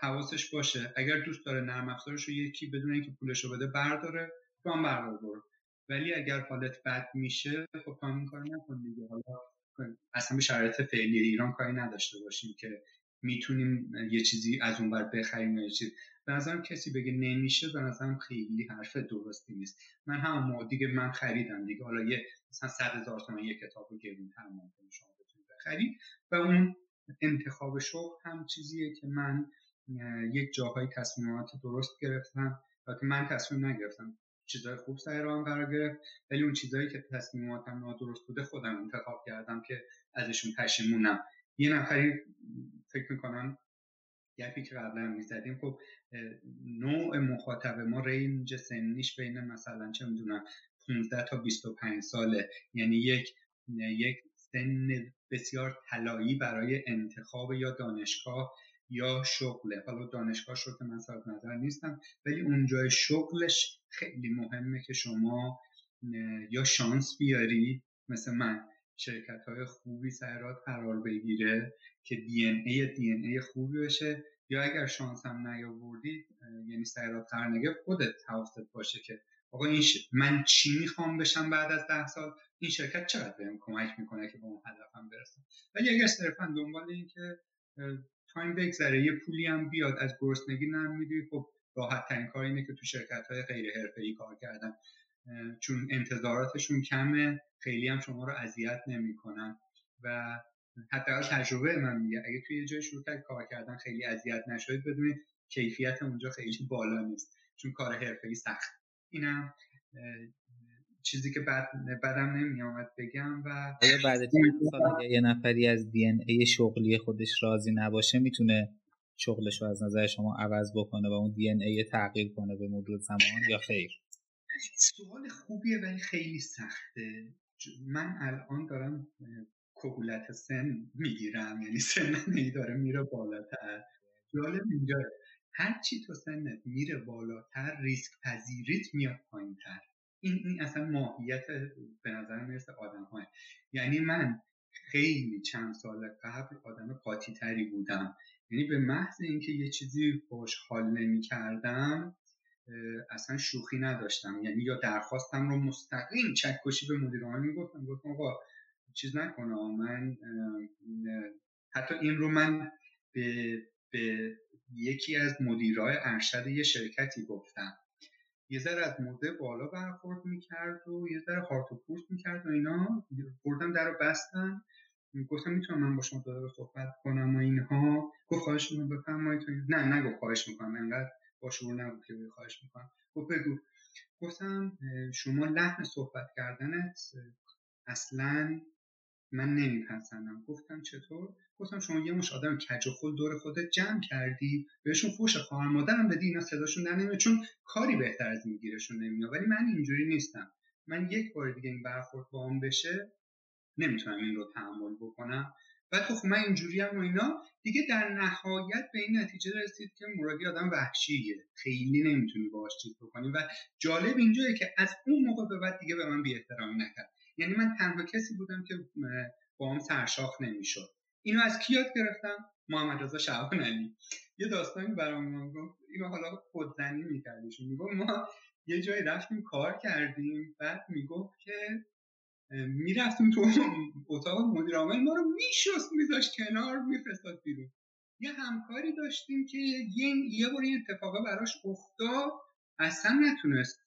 حواسش باشه. اگر دوست داره نرم افزارش رو یکی بدون اینکه پولش رو بده برداره تو هم بردار برو. ولی اگر حالت بد میشه خب تو کار نکن دیگه. حالا اصلا به شرایط فعلی ایران کاری نداشته باشیم که می‌تونیم یه چیزی از اون بر بخریم یا چیز. به نظرم کسی بگه نمیشه به نظرم خیلی حرف درستی نیست. من هم دیگه من خریدم دیگه. حالا یه مثلا صد هزار تومن یه کتاب رو گرونتر ممکنه شما بتونید بخرید. و اون انتخاب شغل هم چیزیه که من یک جاهای تصمیمات درست گرفتم. که من تصمیم نگرفتم چیزای خوب سر راهم قرار گرفت ولی اون چیزهایی که تصمیماتم نادرست بوده خودم انتخاب کردم که ازشون پشیمونم یه نفری فکر می‌کنم گپی که قبلا می‌زدیم خب نوع مخاطب ما رنج سنیش بین مثلا چه می‌دونم 15 تا 25 ساله. یعنی یک یک سن بسیار طلایی برای انتخاب یا دانشگاه یا شغله حالا دانشگاه رو که من صاحب نظر نیستم ولی اونجای شغلش خیلی مهمه که شما یا شانس بیاری مثل من. شرکت های خوبی سرات قرار بگیره که دی ان ای دی ان ای خوبی بشه یا اگر شانس هم نیاوردی یعنی سرات قرار نگه خودت حواست باشه که آقا این من چی می‌خوام بشم بعد از ده سال؟ این شرکت چقدر بهم کمک می‌کنه که به اون هدفم برسم؟ ولی اگر صرفا دنبال این که تایم بگذره یه پولی هم بیاد از گرسنگی نمیدی خب راحت ترین کار اینه که تو شرکت های غیر ای کار کردن. چون انتظاراتشون کمه خیلی هم شما رو اذیت نمی‌کنن. و حتی تجربه من میگه اگه توی یه جای شروع کرد کار کردن خیلی اذیت نشدید بدونید کیفیت اونجا خیلی بالا نیست. چون کار ای سخت. اینم چیزی که بعد بعدم نمیامد بگم و آیا بعد سال اگه یه نفری از دی ای شغلی خودش راضی نباشه می‌تونه شغلش رو از نظر شما عوض بکنه و اون دی ای تغییر کنه به مرور زمان یا خیر؟ سوال خوبیه ولی خیلی سخته. من الان دارم کهولت سن می‌گیرم یعنی سنم داره میره بالاتر. جالب اینجا هر چی تو سنت میره بالاتر ریسک پذیریت میاد پایینتر. این این اصلا ماهیت به نظر می‌رسه آدم های یعنی من خیلی چند سال قبل آدم قاطی تری بودم. یعنی به محض اینکه یه چیزی باش حال نمی کردم اصلا شوخی نداشتم. یعنی یا درخواستم رو مستقیم چکشی به مدیر می گفتم گفتم آقا چیز نکنه من حتی این رو من به, به یکی از مدیرای ارشد یه شرکتی گفتم. یه ذره از موده بالا برخورد می‌کرد و یه ذره هارت و پورت می‌کرد و اینا. بردم در رو بستم. گفتم می‌تونم من با شما داره صحبت کنم و اینها. گفت خواهش می‌کنم بفرمایید. نه گفت خواهش می‌کنم. انقدر با شعور نبود که خواهش می‌کنم. گفت بگو. گفتم شما لحن صحبت کردنت اصلا من نمیپسندم گفتم چطور؟ گفتم شما یه مش آدم کج و خل دور خودت جمع کردی. بهشون فوش خواهر مادرم بدی اینا صداشون در نمیاد. چون کاری بهتر از میگیرشون نمیاد. ولی من اینجوری نیستم. من یک بار دیگه این برخورد با هم بشه نمی‌تونم این رو تحمل بکنم. و خب من اینجوری هم و اینا. دیگه در نهایت به این نتیجه رسید که مرادی آدم وحشیه. خیلی نمی‌تونی باهاش چیز بکنی. و جالب اینجایه که از اون موقع به بعد دیگه به من بی نکرد. یعنی من تنها کسی بودم که با هم سرشاخ نمی‌شد. اینو از کی یاد گرفتم؟ محمد رضا شعبان یه داستانی برام گفت اینو حالا خودزنی میکردیشون. می‌گفت ما یه جایی رفتیم کار کردیم. بعد می‌گفت که می‌رفتیم تو اتاق مدیر عامل. ما رو میشست میذاشت کنار میفرستاد بیرون. یه همکاری داشتیم که یه یه بار این اتفاقه براش افتاد. اصلا نتونست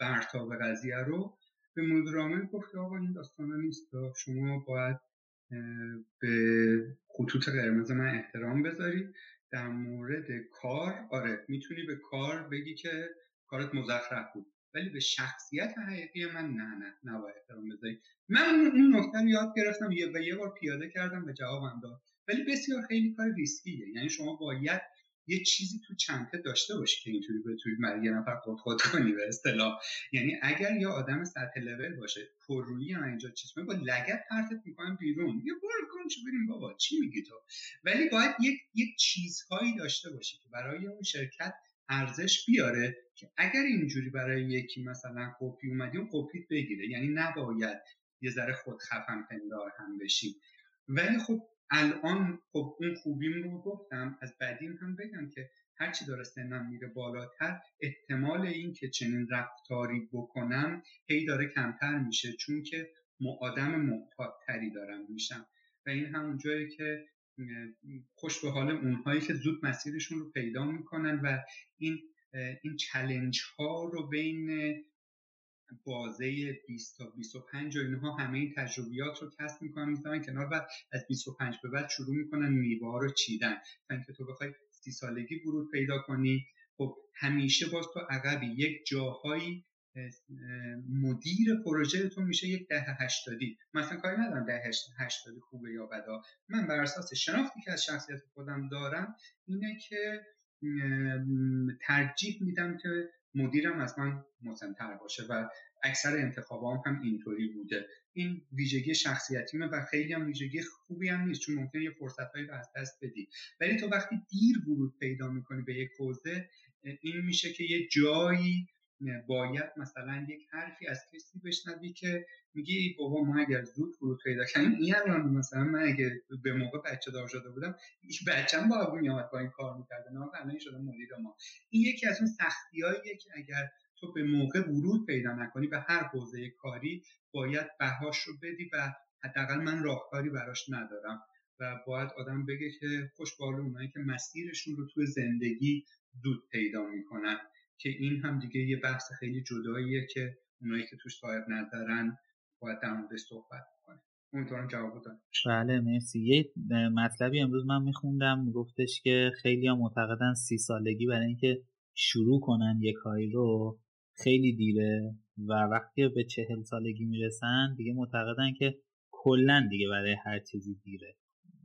برتاب قضیه رو به مدیر عامل گفت آقا این داستانا نیست شما باید به خطوط قرمز من احترام بذاری در مورد کار آره می‌تونی به کار بگی که کارت مزخرف بود ولی به شخصیت حقیقی من نه نه نباید احترام بذاری من اون نکته رو یاد گرفتم یه و یه بار پیاده کردم به جوابم داد. ولی بسیار خیلی کار ریسکیه. یعنی شما باید یه چیزی تو چنته داشته باشی که اینطوری بتونی برای یه نفر خود کنی به اصطلاح. یعنی اگر یه آدم سطح لول باشه پررویی هم اینجا چیز با لگت پرتت می‌کنم بیرون. یه برو کن چه بریم بابا چی میگی تو؟ ولی باید یک یک چیزهایی داشته باشی که برای اون شرکت ارزش بیاره که اگر اینجوری برای یکی مثلا کپی اومدی اون کپیت بگیره. یعنی نباید یه ذره خود خفن پندار هم بشی. ولی خب الان خب اون خوبیم رو گفتم از بعدیم هم بگم که هرچی داره سنم میره بالاتر احتمال این که چنین رفتاری بکنم هی داره کمتر میشه چون که آدم محتاطتری دارم میشم. و این همون جایی که خوش به حال اونهایی که زود مسیرشون رو پیدا می‌کنن و این این چلنج ها رو بین بازه 20 تا 25 و اینها همه این تجربیات رو کسب می‌کنن می‌ذارن کنار بعد از 25 به بعد شروع می‌کنن میوه رو چیدن. تا اینکه تو بخوای سی سالگی ورود پیدا کنی خب همیشه باز تو عقبی. یک جاهایی مدیر پروژه تو میشه یک ده هشتادی. مثلا کاری ندارم ده هشتادی خوبه یا بدا من بر اساس شناختی که از شخصیت خودم دارم اینه که ترجیح میدم که مدیرم از من مسنتر باشه و اکثر انتخابام هم اینطوری بوده. این ویژگی شخصیتیمه و خیلی هم ویژگی خوبی هم نیست چون ممکنه یه فرصت هایی از دست بدی. ولی تو وقتی دیر ورود پیدا می‌کنی به یک حوزه این میشه که یه جایی باید مثلا یک حرفی از کسی بشنوی که میگه ای بابا ما اگر زود فرود پیدا کنیم این مثلا من اگر به موقع بچه دار شده بودم بچم با میامد با این کار می‌کرده نه الان شده مدیر ما. این یکی از اون سختی که اگر تو به موقع ورود پیدا نکنی به هر حوزه کاری باید بهاش رو بدی و حداقل من راهکاری براش ندارم. و باید آدم بگه که خوش اونایی که مسیرشون رو توی زندگی زود پیدا می‌کنن. که این هم دیگه یه بحث خیلی جداییه که اونایی که توش صاحب ندارن باید در موردش صحبت کنه امیدوارم جواب بدم بله مرسی. یه مطلبی امروز من میخوندم. میگفتش که خیلی هم معتقدن سی سالگی برای اینکه شروع کنن یه کاری رو خیلی دیره و وقتی به چهل سالگی می‌رسن دیگه معتقدن که کلا دیگه برای هر چیزی دیره.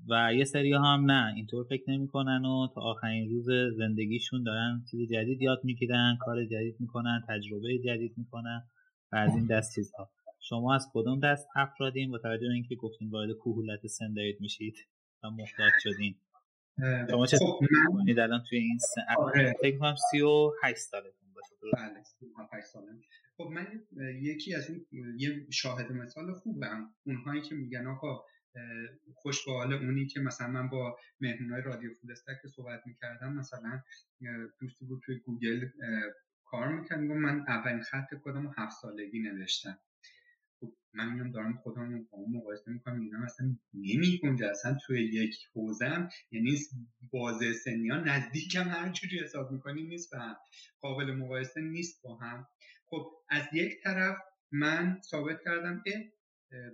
و یه سری هم نه اینطور فکر نمی‌کنن و تا آخرین روز زندگیشون دارن چیز جدید یاد می‌گیرن کار جدید می‌کنن تجربه جدید می‌کنن و از این دست چیزها. شما از کدوم دست افرادین با توجه به اینکه گفتین وارد کهولت سن دارید میشید و محتاج شدین؟ شما چه خب من... الان توی این سن آره. فکر کنم 38 سالتون باشه بله 38 سالم خب من یکی از اون یه شاهد مثال خوبم اونهایی که میگن آقا خوش به حال اونی که مثلا من با مهمونای رادیو فولستک که صحبت می‌کردم مثلا دوستی بود توی گوگل کار می‌کرد من اولین خط کدم رو هفت سالگی نوشتم. خب من میام دارم خودم با اون مقایسه می‌کنم اینا اصلا نمیگنجه اصلا توی یک حوزم یعنی بازه سنی ها نزدیکم هر جوری حساب می‌کنیم نیست و قابل مقایسه نیست با هم. خب از یک طرف من ثابت کردم که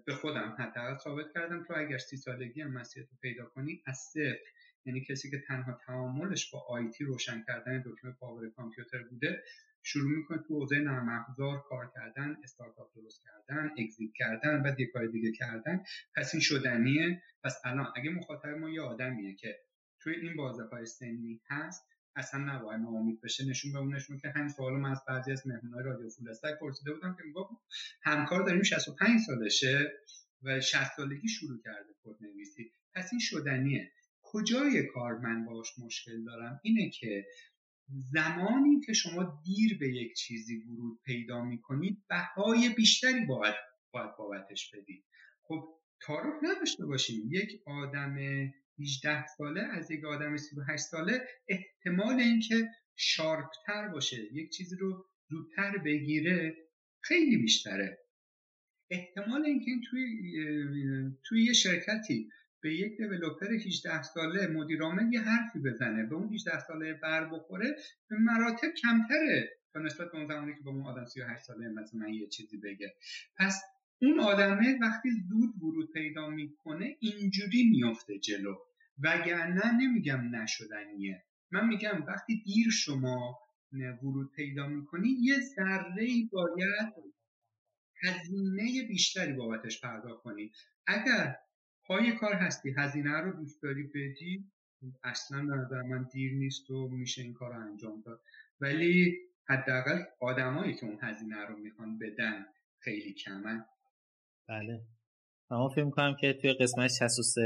به خودم حداقل ثابت کردم تو اگر سی سالگی هم پیدا کنی از صفر یعنی کسی که تنها تعاملش با آیتی روشن کردن دکمه پاور کامپیوتر بوده شروع می‌کنه تو حوزه نرم افزار کار کردن استارتاپ درست کردن اگزیت کردن و یه کار دیگه کردن. پس این شدنیه. پس الان اگه مخاطب ما یه آدمیه که توی این بازه های سنی هست اصلا نباید ناامید بشه نشون به اونشون که همین سوال من از بعضی از مهمونای رادیو فول استک پرسیده بودم که می‌گفت همکار داریم 65 سالشه و 60 سالگی شروع کرده کد نویسی پس این شدنیه. کجای کار من باش مشکل دارم؟ اینه که زمانی که شما دیر به یک چیزی ورود پیدا می‌کنید بهای بیشتری باید باید بابتش بدید. خب تعارف نداشته باشیم. یک آدم 18 ساله از یک آدم 38 ساله احتمال اینکه شارپتر باشه یک چیزی رو زودتر بگیره خیلی بیشتره. احتمال اینکه توی توی یه شرکتی به یک دیولوپر 18 ساله مدیر عامل یه حرفی بزنه به اون 18 ساله بر بخوره به مراتب کمتره تا نسبت به اون زمانی که به اون آدم 38 ساله مثلا یه چیزی بگه. پس اون آدمه وقتی زود ورود پیدا می‌کنه اینجوری میفته جلو. وگرنه نمیگم نشدنیه. من میگم وقتی دیر شما ورود پیدا می‌کنی یه ذره باید هزینه بیشتری بابتش پرداخت کنی. اگر پای کار هستی هزینه رو دوست داری بدی اصلا به نظر من دیر نیست و میشه این کار رو انجام داد. ولی حداقل آدمایی که اون هزینه رو می‌خوان بدن خیلی کمن. بله. ما فکر می‌کنم که توی قسمت 63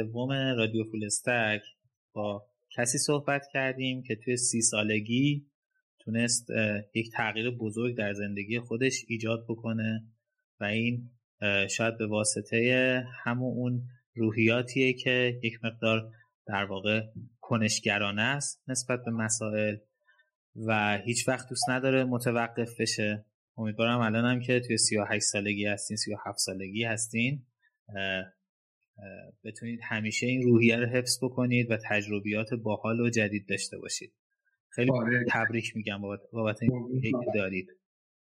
رادیو فول استک با کسی صحبت کردیم که توی سی سالگی تونست یک تغییر بزرگ در زندگی خودش ایجاد بکنه و این شاید به واسطه همون اون روحیاتیه که یک مقدار در واقع کنشگرانه است نسبت به مسائل و هیچ وقت دوست نداره متوقف بشه. امیدوارم الان هم که توی 38 سالگی هستین 37 سالگی هستین. بتونید همیشه این روحیه رو حفظ بکنید و تجربیات باحال و جدید داشته باشید. خیلی آره. تبریک میگم بابت این که دارید.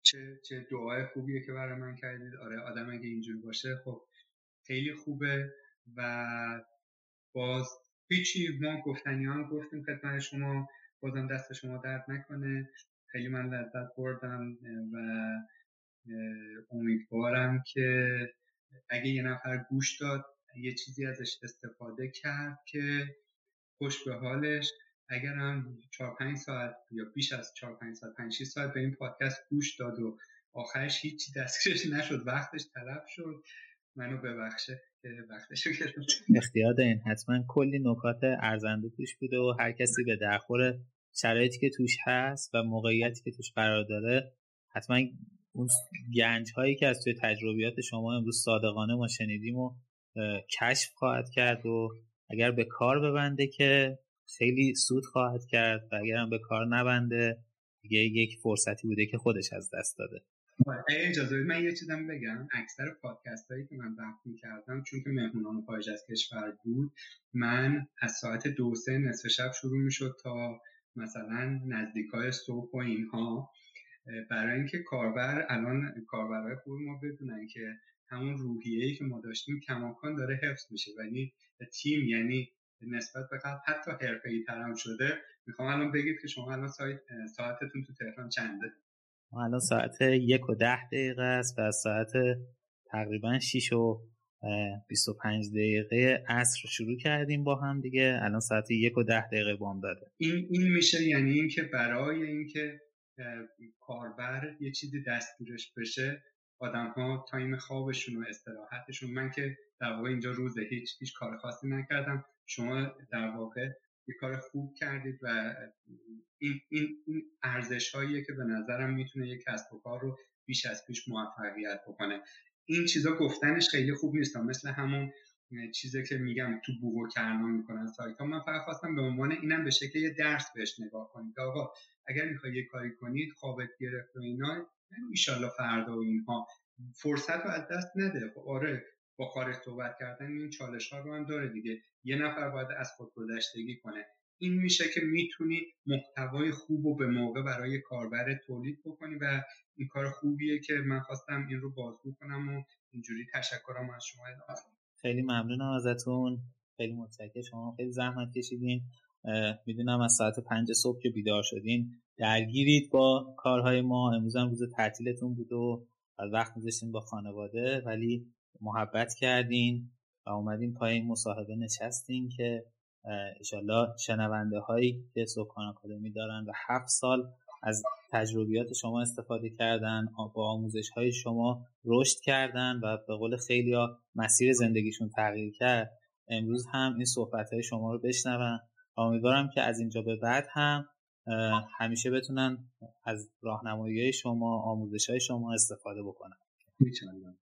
چه چه دعای خوبیه که برای من کردید. آره آدم اگه اینجوری باشه خب خیلی خوبه و باز هیچی ما گفتنی هم گفتیم خدمت شما. بازم دست شما درد نکنه. خیلی من لذت بردم و امیدوارم که اگه یه نفر گوش داد یه چیزی ازش استفاده کرد که خوش به حالش. اگر هم 4 5 ساعت یا بیش از 4 5 ساعت 5 6 ساعت به این پادکست گوش داد و آخرش هیچی دستگیرش نشد وقتش تلف شد منو ببخشه که وقتشو گرفت. اختیار دارین. حتما کلی نکات ارزنده توش بوده و هر کسی به درخور شرایطی که توش هست و موقعیتی که توش قرار داره حتما اون گنج هایی که از توی تجربیات شما امروز صادقانه ما شنیدیم و کشف خواهد کرد و اگر به کار ببنده که خیلی سود خواهد کرد و اگر هم به کار نبنده دیگه یک فرصتی بوده که خودش از دست داده. اجازه من یه چیزم بگم. اکثر پادکست هایی که من ضبط می‌کردم چون که مهمونان خارج از کشور بود من از ساعت دو سه نصف شب شروع می‌شد تا مثلا نزدیک های صبح و اینها برای اینکه کاربر الان کاربرهای خوب ما بدونن که همون روحیه‌ای که ما داشتیم کماکان داره حفظ میشه ولی تیم یعنی نسبت به قبل حتی حرفه‌ای تر شده. می‌خوام الان بگید که شما الان ساعت ساعتتون تو تهران چنده؟ ما الان ساعت یک و ده دقیقه است و ساعت تقریبا 6 و 25 دقیقه عصر شروع کردیم با هم دیگه. الان ساعت یک و ده دقیقه بام داده این, این میشه یعنی اینکه برای اینکه کاربر یه چیزی دستگیرش بشه آدم ها تایم خوابشون و استراحتشون. من که در واقع اینجا روزه هیچ هیچ کار خاصی نکردم. شما در واقع یه کار خوب کردید و این, این, این ارزش هاییه که به نظرم می‌تونه یک کسب و کار رو بیش از پیش موفقیت بکنه. این چیزا گفتنش خیلی خوب نیست مثل همون چیزی که میگم تو بوق و کرنا می‌کنن سایت من فقط خواستم به عنوان اینم به شکل یه درس بهش نگاه کنید. آقا اگر می‌خوای یه کاری کنید خوابت گرفت و اینا ایشالله فردا و اینها. فرصت رو از دست نده. خب آره با کارش صحبت کردن این چالش ها رو هم داره دیگه. یه نفر باید از خود گذشتگی کنه. این میشه که می‌تونی محتوای خوب و به موقع برای کاربر تولید بکنی و این کار خوبیه که من خواستم این رو بازگو کنم و اینجوری تشکرم از شما. خیلی ممنونم ازتون. خیلی متشکرم. شما خیلی زحمت کشیدین. می‌دونم از ساعت پنج صبح که بیدار شدین. درگیرید با کارهای ما. امروز هم روز تعطیلتون بود و وقت میذاشتین با خانواده ولی محبت کردین و اومدین پای این مصاحبه نشستین که انشالله شنونده هایی که سکان آکادمی دارن و هفت سال از تجربیات شما استفاده کردن با آموزش های شما رشد کردن و به قول خیلی ها مسیر زندگیشون تغییر کرد امروز هم این صحبت های شما رو بشنون. امیدوارم که از اینجا به بعد هم همیشه بتونن از راهنمایی شما آموزش های شما استفاده بکنن.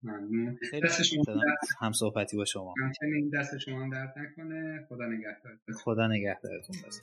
ممنون. هم صحبتی با شما. همچنین دست شما هم درد نکنه. خدا نگهدار خدا نگهدارتون. باشه